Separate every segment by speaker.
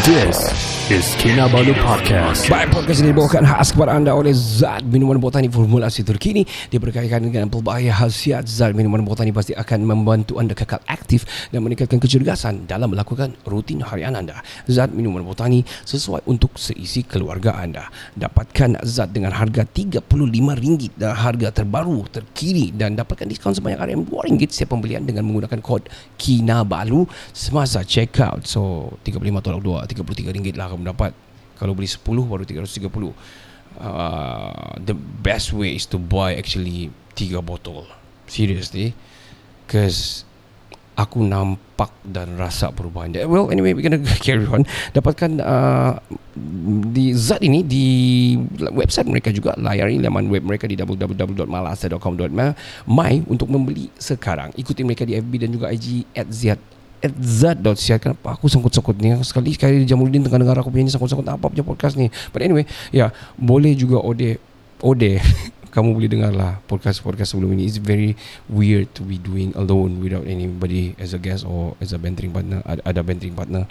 Speaker 1: This is Kinabalu Podcast.
Speaker 2: Baik, podcast ini dibawakan khas kepada anda oleh Zat Minuman Botani Formulasi terkini. Diberkaitkan dengan pelbagai khasiat Zat Minuman Botani pasti akan membantu anda kekal aktif Dan meningkatkan kecergasan dalam melakukan rutin harian anda. Zat Minuman Botani sesuai untuk seisi keluarga anda. Dapatkan Zat dengan harga RM35 Dan harga terbaru, terkini Dan dapatkan diskaun sebanyak RM2 setiap pembelian Dengan menggunakan kod KINABALU Semasa check out So 35 tolak 2 RM33 lah kamu dapat. Kalau beli 10 baru 330 uh, the best way is to buy actually 3 botol. Seriously. Because aku nampak dan rasa perubahan dia. well anyway we gonna carry on. Dapatkan uh, di zat ini di website mereka juga layari laman web mereka di www.malasa.com.my untuk membeli sekarang. Ikuti mereka di FB dan juga IG at Ziad at zat.siat Kenapa aku sangkut-sangkut ni. Sekali sekali Jamuddin tengah dengar aku punya ni Sangkut-sangkut apa punya podcast ni. But anyway Ya yeah, Boleh juga Ode Ode Kamu boleh dengar lah Podcast-podcast sebelum ini. It's very weird To be doing alone Without anybody As a guest Or as a bantering partner Ada bantering partner.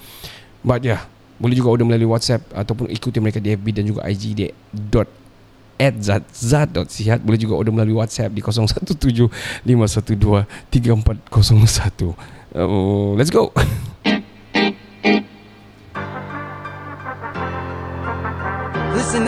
Speaker 2: But yeah Boleh juga order melalui WhatsApp Ataupun ikuti mereka di FB Dan juga IG di dot boleh juga order melalui WhatsApp di 017 512 3401 Oh, let's go.
Speaker 3: Listen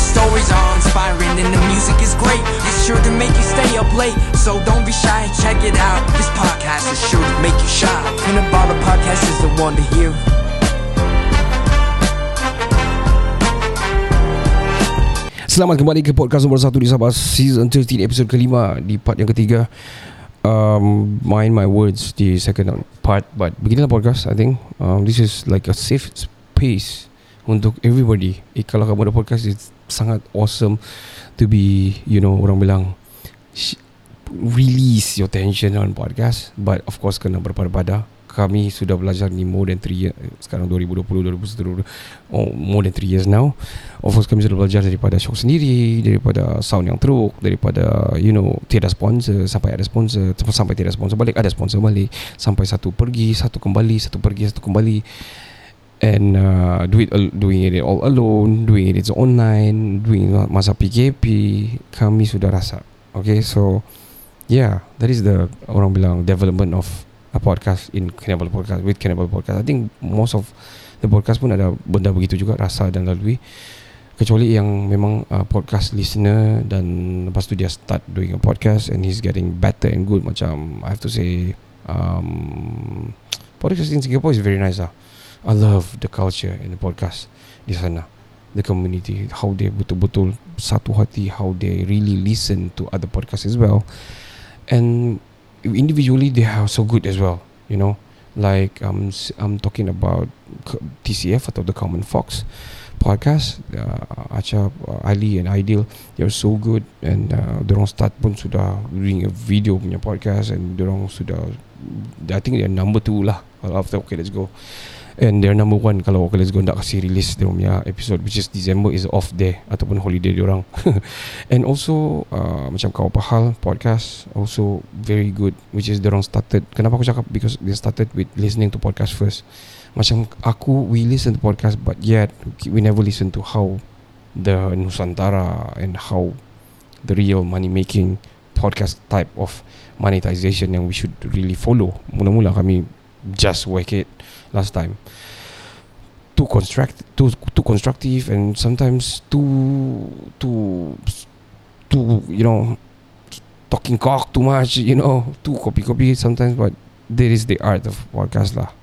Speaker 3: The stories are inspiring and the music is great. It's sure to make you stay up late. So don't be shy, check it out. This podcast is sure to make you shy. Cannabolic podcast is the one to hear.
Speaker 2: Selamat kembali ke podcast nombor 1 di Sabah Season 13 episode kelima Di part yang ketiga um, Mind my words di second part But beginilah podcast I think um, This is like a safe space Untuk everybody eh, Kalau kamu ada podcast It's sangat awesome To be You know Orang bilang Release your tension on podcast. But of course Kena berpada-pada. Kami sudah belajar ni more than 3 years sekarang 2020 2021 oh more than 3 years now. Of course kami sudah belajar daripada show sendiri daripada sound yang teruk daripada you know tiada sponsor sampai ada sponsor sampai tiada sponsor balik ada sponsor balik sampai satu pergi satu kembali satu pergi satu kembali and uh, do it doing it all alone doing it online doing masa PKP kami sudah rasa okay so yeah that is the orang bilang development of a podcast in Cannibal Podcast with Cannibal Podcast. I think most of the podcast pun ada benda begitu juga rasa dan lalui. Kecuali yang memang uh, podcast listener dan lepas tu dia start doing a podcast and he's getting better and good macam I have to say um, podcast in Singapore is very nice lah. I love the culture in the podcast di sana. The community, how they betul-betul satu hati, how they really listen to other podcasts as well. And individually they are so good as well you know. Like um, I'm talking about TCF atau the Common Fox podcast. Uh, Acha uh, Ali and Ideal they are so good. And uh, dorong start pun sudah doing a video punya podcast. And dorong sudah I think they are number two lah. After okay let's go And their number one Kalau okay, Let's Go Nak kasih release Dia punya episode Which is December Is off day Ataupun holiday orang. And also uh, Macam Kau Pahal Podcast Also very good Which is orang started. Kenapa aku cakap? Because they started with Listening to podcast first. Macam aku We listen to podcast But yet We never listen to how The Nusantara And how The real money making Podcast type of Monetization Yang we should really follow. Mula-mula kami Just whack it last time too construct too too constructive and sometimes too too too you know talking cock too much you know too copy copy sometimes but there is the art of podcast lah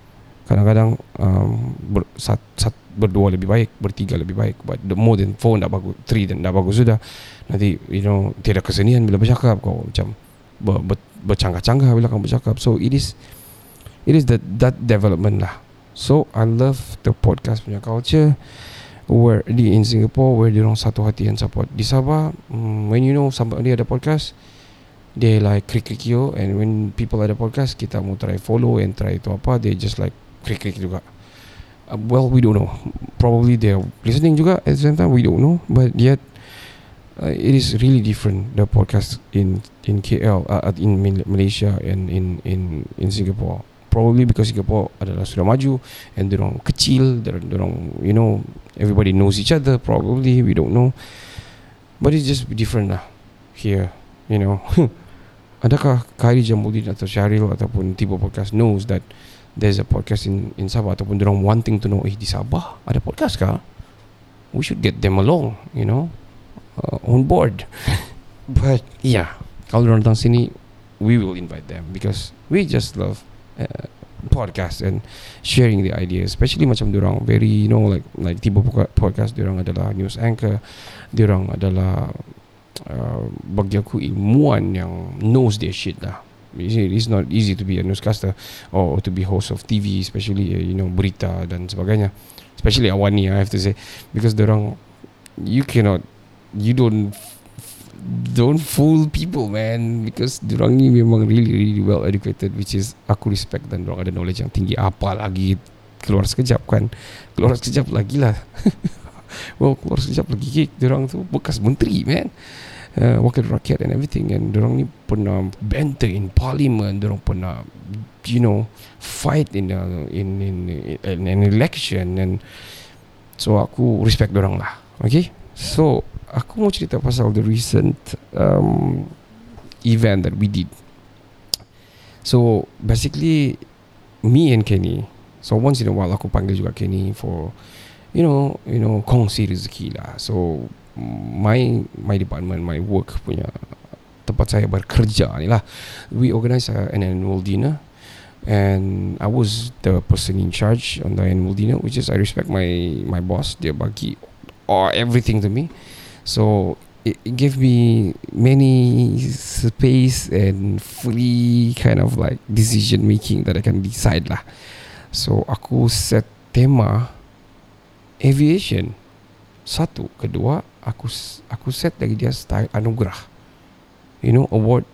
Speaker 2: Kadang-kadang um, ber, sat, sat, berdua lebih baik, bertiga lebih baik. But the more than four dah bagus, three dan dah bagus sudah. Nanti you know tiada kesenian bila bercakap kau macam ber, ber, bercanggah-canggah bila kau bercakap. So it is it is that that development lah. So I love the podcast punya culture. Where di in Singapore where dia orang satu hati and support. Di Sabah, um, when you know somebody ada podcast, they like krik krik you and when people ada podcast kita mau try follow and try itu apa they just like krik krik juga. Uh, well we don't know. Probably they're listening juga. At the same time we don't know. But yet uh, it is really different the podcast in in KL uh, in Malaysia and in in in Singapore probably because Singapore adalah sudah maju and orang kecil orang you know everybody knows each other probably we don't know but it's just different lah here you know Adakah Khairi Jamudin atau Syaril ataupun Tiba Podcast knows that there's a podcast in in Sabah ataupun orang wanting to know eh di Sabah ada podcast kah? We should get them along, you know, uh, on board. But yeah, kalau orang datang sini, we will invite them because we just love uh, podcast and sharing the ideas. Especially macam orang very you know like like Tiba Podcast, orang adalah news anchor, orang adalah Uh, bagi aku ilmuwan yang knows their shit lah. It's not easy to be a newscaster or to be host of TV, especially uh, you know berita dan sebagainya. Especially Awani, I have to say, because orang you cannot, you don't don't fool people man. Because orang ni memang really really well educated which is aku respect dan orang ada knowledge yang tinggi. Apa lagi keluar sekejap kan? Keluar sekejap lagi lah. Well keluar sekejap lagi orang tu bekas menteri man. Uh, wakil rakyat and everything. And orang ni pernah banter in parliament. Orang pernah you know fight in a, in, in in an election. And so aku respect orang lah. Okay so aku mau cerita pasal the recent um, event that we did. So basically me and Kenny so once in a while aku panggil juga Kenny for you know you know kongsi rezeki lah. So my my department my work punya tempat saya bekerja ni lah. We organize uh, an annual dinner and I was the person in charge on the annual dinner which is I respect my my boss. Dia bagi all everything to me. So it, it gave me many space and free kind of like decision making that I can decide lah. So aku set tema aviation. Satu. Kedua aku aku set lagi dia style anugerah. You know award.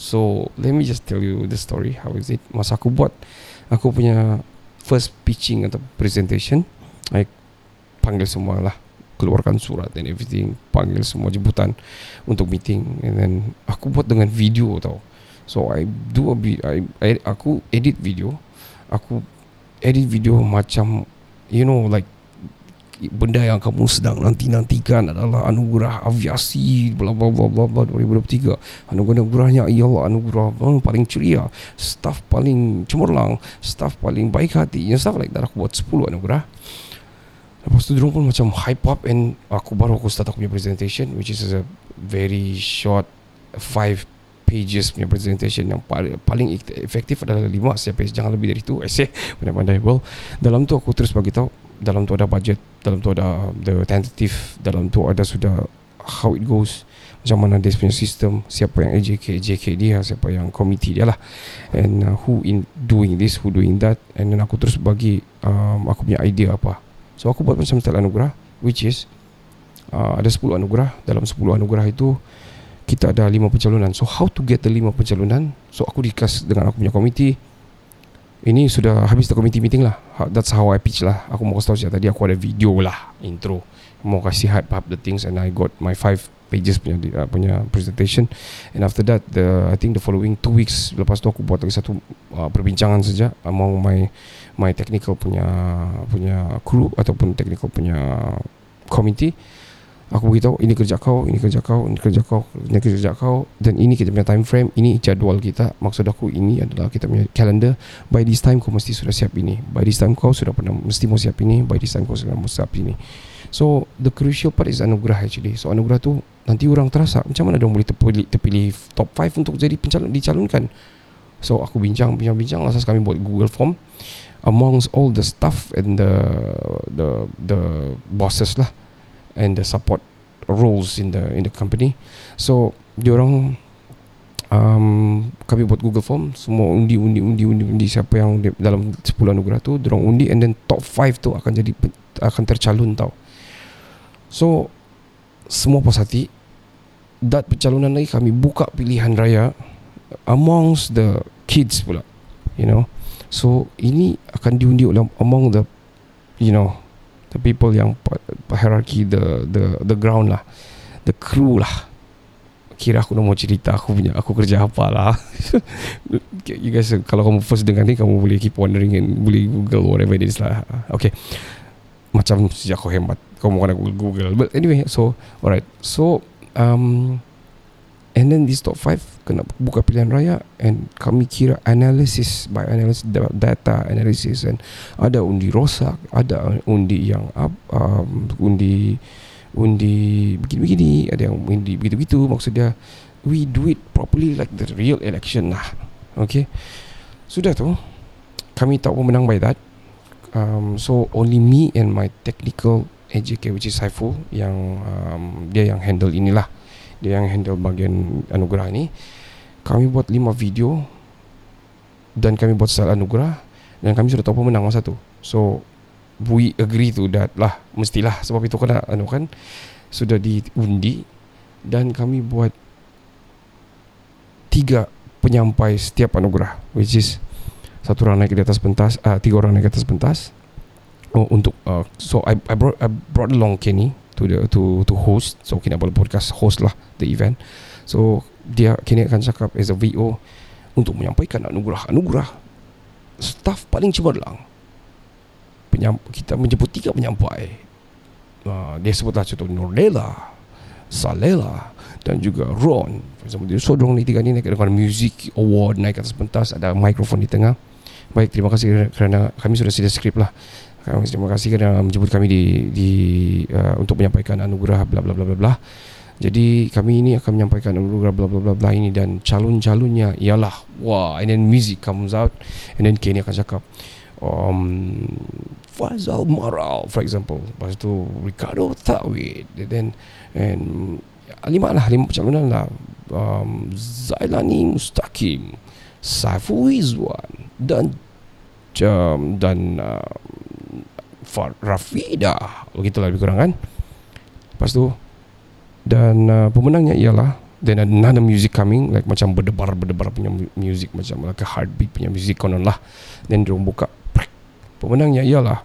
Speaker 2: So let me just tell you the story. How is it? Masa aku buat aku punya first pitching atau presentation I panggil semua lah keluarkan surat and everything panggil semua jemputan untuk meeting. And then aku buat dengan video tau. So I do a bit I, I aku edit video. Aku edit video macam you know like benda yang kamu sedang nanti-nantikan adalah anugerah aviasi bla bla bla bla bla 2023 anugerahnya ya Allah anugerah paling ceria staff paling cemerlang staff paling baik hati yang stuff like that. Aku buat 10 anugerah lepas tu diorang pun macam hype up and aku baru aku start aku punya presentation which is a very short five pages punya presentation yang paling efektif adalah lima siapa jangan lebih dari itu essay pandai-pandai well dalam tu aku terus bagi tahu dalam tu ada budget dalam tu ada the tentative dalam tu ada sudah how it goes macam mana dia punya sistem siapa yang AJK AJK dia siapa yang komiti dia lah and uh, who in doing this who doing that and then aku terus bagi um, aku punya idea apa so aku buat macam style anugerah which is uh, ada 10 anugerah. Dalam 10 anugerah itu kita ada 5 pencalonan. So how to get the 5 pencalonan? So aku discuss dengan aku punya komiti ini sudah habis the committee meeting lah. That's how I pitch lah. Aku mau kasih tahu tadi Aku ada video lah Intro. Mau kasih hype up the things And I got my five pages punya uh, punya presentation. And after that the I think the following two weeks Lepas tu aku buat lagi satu uh, Perbincangan saja Among my My technical punya Punya crew Ataupun technical punya Committee Aku beritahu ini kerja kau, ini kerja kau, ini kerja kau, ini kerja kau dan ini kita punya time frame, ini jadual kita. Maksud aku ini adalah kita punya calendar. By this time kau mesti sudah siap ini. By this time kau sudah pernah mesti mau siap ini. By this time kau sudah mau siap ini. So the crucial part is anugerah actually. So anugerah tu nanti orang terasa macam mana dia boleh terpilih, terpilih top 5 untuk jadi pencalon dicalonkan. So aku bincang bincang bincang asas kami buat Google Form amongst all the staff and the the the bosses lah and the support roles in the in the company. So diorang um, kami buat Google Form semua undi undi undi undi undi siapa yang dalam 10 anugerah tu diorang undi and then top 5 tu akan jadi akan tercalon tau. So semua puas hati dat pencalonan lagi kami buka pilihan raya amongst the kids pula you know so ini akan diundi oleh among the you know the people yang hierarchy the the the ground lah. The crew lah. Kira aku dah mau cerita aku punya aku kerja apa lah. You guys kalau kamu first dengar ni kamu boleh keep wondering and boleh google whatever it is lah. Okay. Macam sejak kau hemat kau mau kena google. But anyway so alright. So um and then this top 5 kena buka pilihan raya and kami kira analysis by analysis da- data analysis and ada undi rosak ada undi yang up, um, undi undi begini-begini ada yang undi begitu-begitu. Maksud dia we do it properly like the real election lah. Okay? Sudah tu. Kami tak pemenang by that. Um, so only me and my technical AJK which is Saiful yang um, dia yang handle inilah dia yang handle bahagian anugerah ni kami buat 5 video dan kami buat style anugerah dan kami sudah tahu pemenang masa tu. So we agree to that lah. Mestilah sebab itu kena anu kan sudah diundi dan kami buat tiga penyampai setiap anugerah which is satu orang naik di atas pentas uh, tiga orang naik di atas pentas. Oh, untuk uh, so I, I brought I brought along Kenny to the to to host. So boleh podcast host lah the event. So dia Kenny akan cakap as a VO untuk menyampaikan anugerah-anugerah staff paling cemerlang. Penyam, kita menjemput tiga penyampai. Uh, dia sebutlah contoh Nordela Salela dan juga Ron. So dorang ni tiga ni naik dengan music award naik atas pentas ada mikrofon di tengah. Baik terima kasih kerana kami sudah sedia skrip lah. Kami terima kasih kerana menjemput kami di di uh, untuk menyampaikan anugerah bla bla bla bla bla. Jadi kami ini akan menyampaikan anugerah bla bla bla bla ini dan calon-calonnya ialah wah and then music comes out and then Kenny akan cakap um, Fazal Maral for example. Lepas tu Ricardo Tawid and then and lima lah lima pencalonan lah. Um, Zailani Mustaqim Saiful Izwan dan um, dan uh, Rafida begitulah lebih kurang kan? Lepas tu dan uh, pemenangnya ialah then another music coming like macam berdebar berdebar punya mu- music macam like a heartbeat punya music konon lah. Then dia orang buka prek. pemenangnya ialah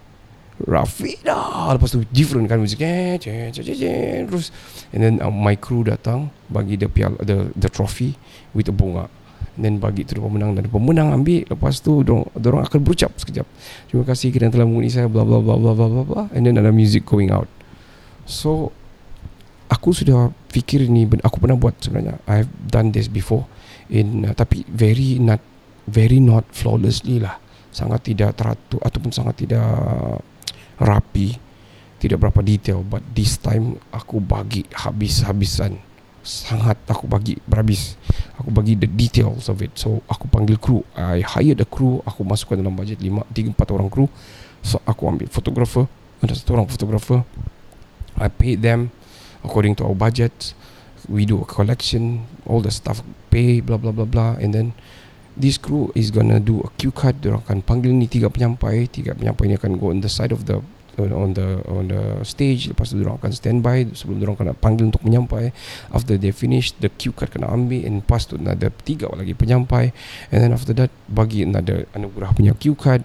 Speaker 2: Rafida lepas tu different kan cek cek terus. And then uh, my crew datang bagi the piala the the trophy with a bunga then bagi tu pemenang. Dan pemenang ambil lepas tu dorang akan berucap sekejap. Terima kasih kerana telah mengundi saya bla bla bla bla bla bla and then ada music going out. So aku sudah fikir ni aku pernah buat sebenarnya. I have done this before. In uh, tapi very not very not flawlessly lah. Sangat tidak teratur ataupun sangat tidak rapi. Tidak berapa detail. But this time aku bagi habis-habisan sangat aku bagi berhabis. Aku bagi the details of it. So aku panggil crew I hire the crew. Aku masukkan dalam budget 5 3 4 orang crew so aku ambil photographer ada satu orang photographer I paid them according to our budget. We do a collection. All the stuff pay blah blah blah blah. And then this crew is gonna do a cue card. Dia akan panggil ni tiga penyampai. Tiga penyampai ni akan go on the side of the on the on the stage lepas tu orang akan standby sebelum orang kena panggil untuk menyampai. After they finish the cue card kena ambil and lepas tu ada tiga lagi penyampai. And then after that bagi another anugerah punya cue card.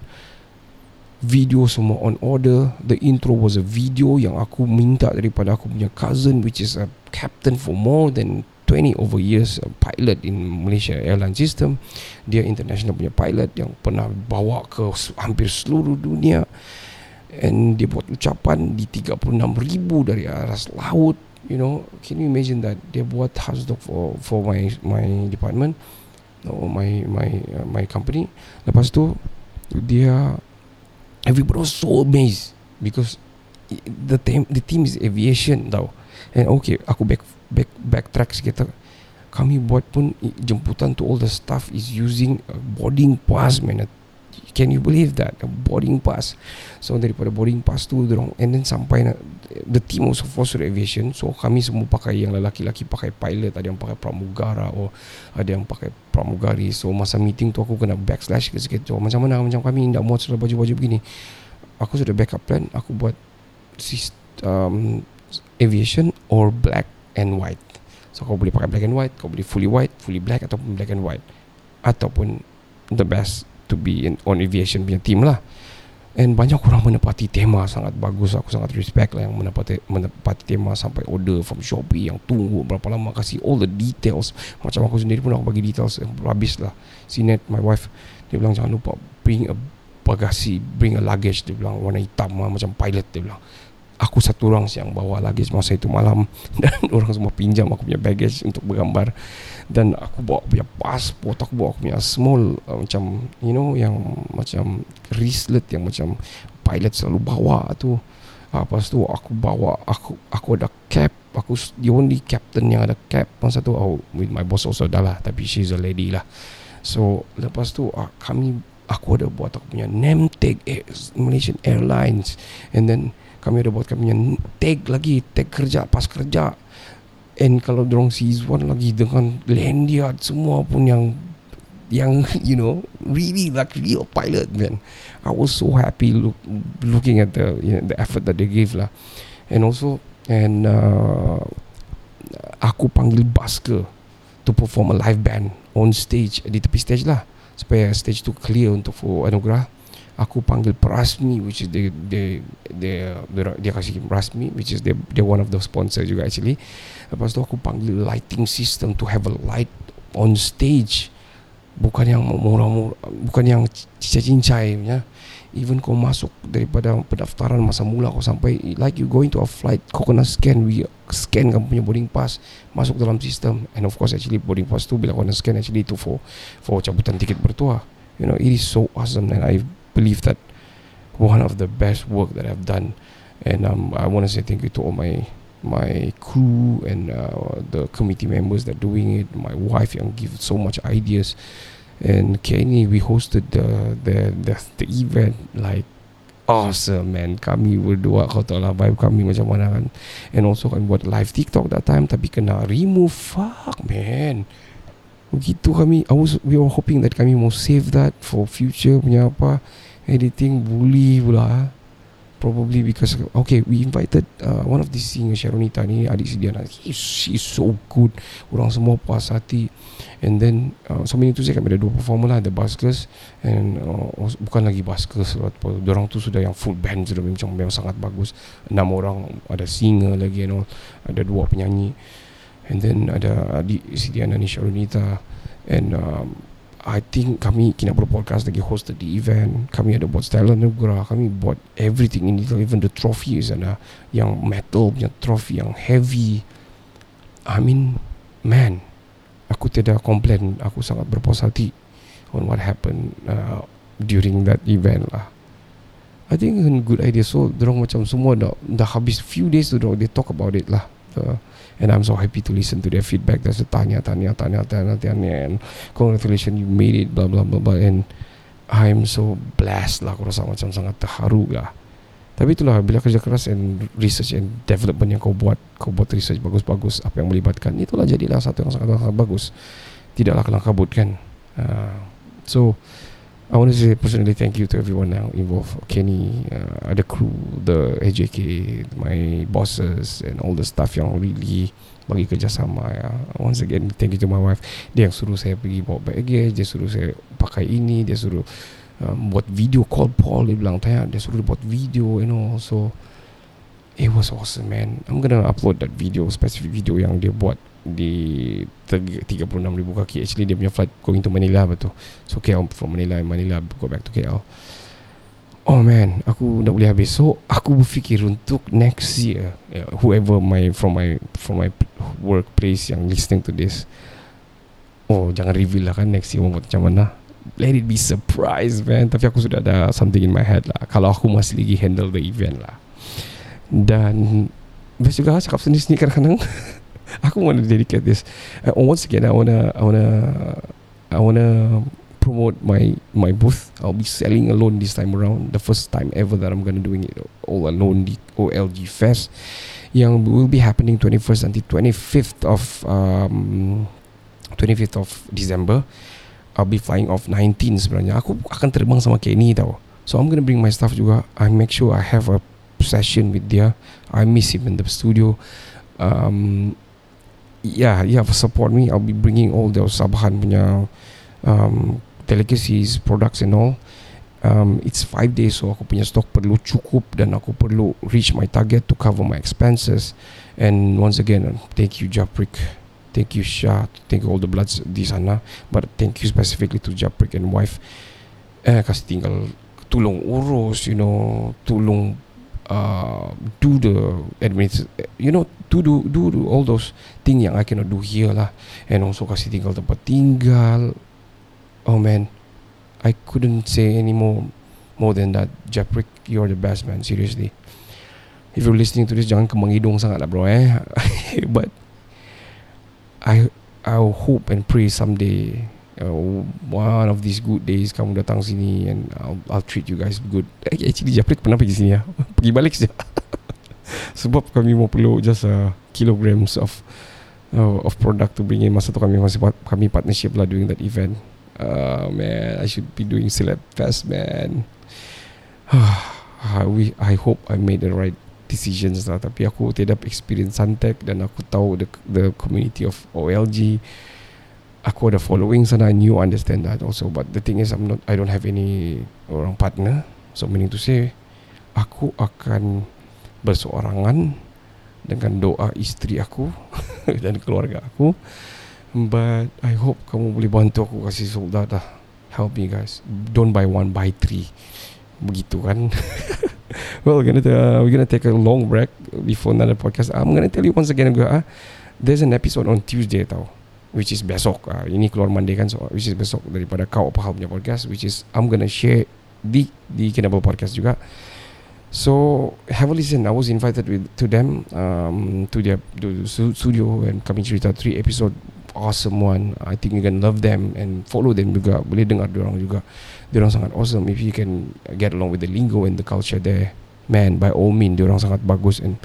Speaker 2: Video semua on order. The intro was a video yang aku minta daripada aku punya cousin which is a captain for more than 20 over years a pilot in Malaysia airline system. Dia international punya pilot yang pernah bawa ke hampir seluruh dunia and dia buat ucapan di 36 ribu dari aras laut you know. Can you imagine that? Dia buat house dog for for my my department or my my uh, my company. Lepas tu dia everybody was so amazed because the team the team is aviation tau. And okay aku back back backtrack sikit. Kami buat pun jemputan to all the staff is using a boarding pass man can you believe that? A boarding pass. So daripada boarding pass tu dorong and then sampai na, the team also force aviation. So kami semua pakai yang lelaki-lelaki pakai pilot ada yang pakai pramugara or ada yang pakai pramugari so masa meeting tu aku kena backslash sikit-sikit so, macam mana? Macam kami tak mau sudah baju-baju begini. Aku sudah backup plan. Aku buat um, aviation or black and white. So kau boleh pakai black and white kau boleh fully white fully black ataupun black and white. Ataupun the best to be in, on aviation punya team lah. And banyak orang menepati tema sangat bagus. Aku sangat respect lah yang menepati, menepati tema sampai order from Shopee yang tunggu berapa lama. Kasih all the details. Macam aku sendiri pun aku bagi details yang habis lah. Sinet my wife dia bilang jangan lupa bring a bagasi bring a luggage dia bilang warna hitam lah, macam pilot dia bilang. Aku satu orang yang bawa luggage masa itu malam. Dan orang semua pinjam aku punya baggage untuk bergambar dan aku bawa punya passport aku bawa aku punya small uh, macam you know yang macam wristlet yang macam pilot selalu bawa tu. Uh, lepas tu aku bawa aku aku ada cap aku the only captain yang ada cap masa tu oh, with my boss also dah lah tapi she's a lady lah. So lepas tu uh, kami aku ada buat aku punya name tag eh, Malaysian Airlines. And then kami ada buat kami punya tag lagi tag kerja pas kerja and kalau dorong season lagi dengan landiard semua pun yang yang you know really like real pilot man. I was so happy look, looking at the you know, the effort that they gave lah. And also and uh, aku panggil busker to perform a live band on stage di tepi stage lah. Supaya stage tu clear untuk for anugerah aku panggil Prasmi which is the the the, the dia kasih Prasmi which is they they one of the sponsor juga actually. Lepas tu aku panggil lighting system to have a light on stage. Bukan yang murah-murah bukan yang cincai-cincai ya. Even kau masuk daripada pendaftaran masa mula kau sampai like you going to a flight kau kena scan we scan kamu punya boarding pass masuk dalam sistem and of course actually boarding pass tu bila kau kena scan actually itu for for cabutan tiket bertuah you know it is so awesome and I believe that one of the best work that I've done. And um, I want to say thank you to all my my crew and uh, the committee members that doing it. My wife yang give so much ideas. And Kenny we hosted the the the, the event. Like awesome man. Kami berdua kau tahu lah vibe kami macam mana kan. And also kami buat live TikTok that time tapi kena remove. Fuck man begitu kami I was we were hoping that kami mau save that for future punya apa editing bully pula ah. probably because okay we invited uh, one of the singer Sharonita ni adik si Diana He, she's so good. Orang semua puas hati. And then uh, sambil itu saya kami ada dua performer lah ada buskers and uh, bukan lagi buskers orang tu sudah yang full band sudah macam memang sangat bagus. Enam orang ada singer lagi and all ada dua penyanyi and then ada adik si Diana ni Sharonita and um, I think kami Kinabalu Podcast lagi hosted the event. Kami ada buat Stella Nugra. Kami buat everything in detail Even. The trophy is ada Yang metal punya trophy Yang heavy. I mean Man Aku tidak komplain Aku sangat berpuas hati On what happened uh, During that event lah. I think a good idea. So Diorang macam semua dah, dah habis Few days tu diorang They talk about it lah uh, And I'm so happy to listen to their feedback. There's a tanya, tanya, tanya, tanya, tanya And congratulations you made it blah blah blah blah And I'm so blessed lah. Aku rasa macam sangat terharu lah. Tapi itulah Bila kerja keras and research and development yang kau buat Kau buat research bagus-bagus Apa yang melibatkan Itulah jadilah satu yang sangat, sangat bagus. Tidaklah kelang kabut kan? Uh, So I want to say personally thank you to everyone now involved Kenny, uh, ada crew, the AJK, my bosses and all the staff yang really bagi kerjasama ya. Once again, thank you to my wife. Dia yang suruh saya pergi bawa baggage, dia suruh saya pakai ini, dia suruh um, buat video call Paul, dia bilang tanya, dia suruh buat video you know. So it was awesome man. I'm gonna upload that video, specific video yang dia buat di 36,000 kaki. Actually dia punya flight going to Manila betul so KL from Manila Manila go back to KL oh man. Aku dah boleh habis. So aku berfikir untuk next year yeah, whoever my from my from my workplace yang listening to this oh jangan reveal lah kan next year buat macam mana. Let it be surprise man. Tapi aku sudah ada something in my head lah. Kalau aku masih lagi handle the event lah. Dan best juga cakap sendiri-sendiri kadang-kadang Aku want to dedicate this. Uh, once again, I wanna, I wanna, I wanna promote my my booth. I'll be selling alone this time around. The first time ever that I'm gonna doing it all alone. The OLG Fest, yang will be happening 21st until 25th of um, 25th of December. I'll be flying off 19 sebenarnya. Aku akan terbang sama Kenny tau. So I'm gonna bring my stuff juga. I make sure I have a session with dia. I miss him in the studio. Um, yeah, yeah, support me. I'll be bringing all those Sabahan punya um, delicacies, products and all. Um, it's five days, so aku punya stock perlu cukup dan aku perlu reach my target to cover my expenses. And once again, thank you Japrik, thank you Shah, thank you all the bloods di sana. But thank you specifically to Japrik and wife. Eh, kasih tinggal tolong urus, you know, tolong uh, do the administ, you know, do do do do all those thing yang I cannot do here lah. And also kasih tinggal tempat tinggal. Oh man, I couldn't say any more more than that. Japrik, you're the best man. Seriously. If you're listening to this, jangan kembang hidung sangat lah bro eh. But I I hope and pray someday uh, one of these good days kamu datang sini and I'll, I'll treat you guys good. Eh, Actually Japrik pernah pergi sini ya. pergi balik saja. Sebab kami mau perlu just uh, kilograms of uh, of product to bring in masa tu kami masih kami partnership lah doing that event. Uh, man, I should be doing Celeb Fest, man. I, we, I hope I made the right decisions lah. Tapi aku tidak experience Suntec dan aku tahu the the community of OLG. Aku ada following sana. I knew understand that also. But the thing is, I'm not. I don't have any orang partner. So meaning to say, aku akan berseorangan dengan doa isteri aku dan keluarga aku. But I hope kamu boleh bantu aku kasih soldat lah. Help me guys. Don't buy one, buy three. Begitu kan. well, we're gonna, uh, we're gonna take a long break before another podcast. I'm gonna tell you once again. Uh, there's an episode on Tuesday tau. Which is besok. Uh, ini keluar Monday kan. So, which is besok daripada kau apa hal punya podcast. Which is I'm gonna share di di Kinable Podcast juga. So have a listen. I was invited with to them um, to their to studio and kami cerita three episode awesome one. I think you can love them and follow them juga. Boleh dengar orang juga. Diorang sangat awesome. If you can get along with the lingo and the culture there, man, by all means, diorang sangat bagus and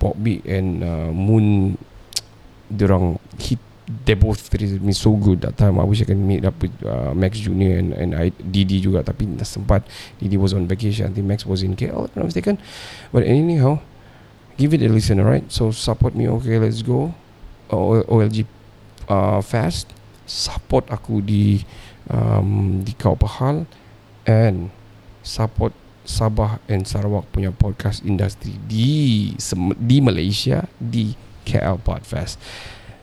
Speaker 2: Beat and uh, Moon, diorang hit. They both treated me so good that time. I wish I can meet up with uh, Max Junior and and I, Didi juga. Tapi tak sempat. Didi was on vacation. I think Max was in KL. If I'm mistaken. But anyhow, give it a listen, alright? So support me. Okay, let's go. OLG uh, fast support aku di um, di kau pahal and support Sabah and Sarawak punya podcast industri di di Malaysia di KL Podfest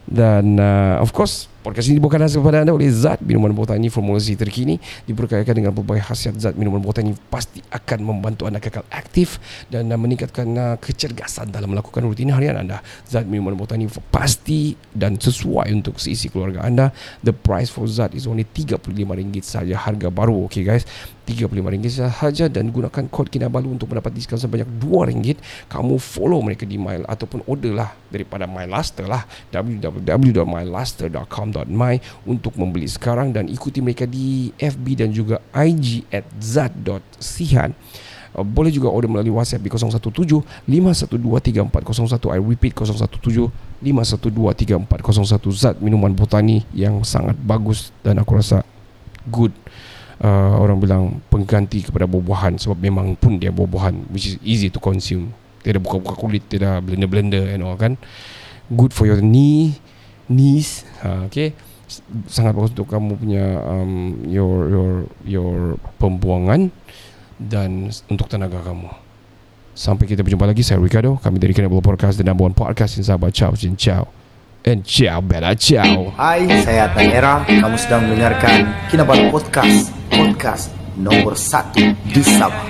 Speaker 2: dan uh, of course Podcast ini dibawakan hasil kepada anda oleh Zat Minuman Botani formulasi terkini. Diberkayakan dengan pelbagai khasiat Zat Minuman Botani Pasti akan membantu anda kekal aktif Dan uh, meningkatkan uh, kecergasan dalam melakukan rutin harian anda. Zat Minuman Botani pasti dan sesuai untuk seisi keluarga anda. The price for Zat is only RM35 saja. Harga baru okay guys RM35 sahaja dan gunakan kod Kinabalu untuk mendapat diskaun sebanyak RM2 kamu follow mereka di Mile ataupun order lah daripada MyLaster lah. www.mylaster.com zat.my untuk membeli sekarang dan ikuti mereka di FB dan juga IG at zat.sihan uh, boleh juga order melalui WhatsApp di 017-512-3401 I repeat 017-512-3401 Zat minuman botani yang sangat bagus dan aku rasa good uh, Orang bilang pengganti kepada buah-buahan Sebab memang pun dia buah-buahan Which is easy to consume. Tidak buka-buka kulit Tidak blender-blender and all kan? Good for your knee knees ha, okay? Sangat bagus untuk kamu punya um, your your your pembuangan dan untuk tenaga kamu. Sampai kita berjumpa lagi. Saya Ricardo. Kami dari Kinabalu Podcast dan one podcast in Sabah. Ciao ciao and ciao bella ciao.
Speaker 4: Hai saya Tanera kamu sedang mendengarkan Kinabalu Podcast. Podcast nomor satu di Sabah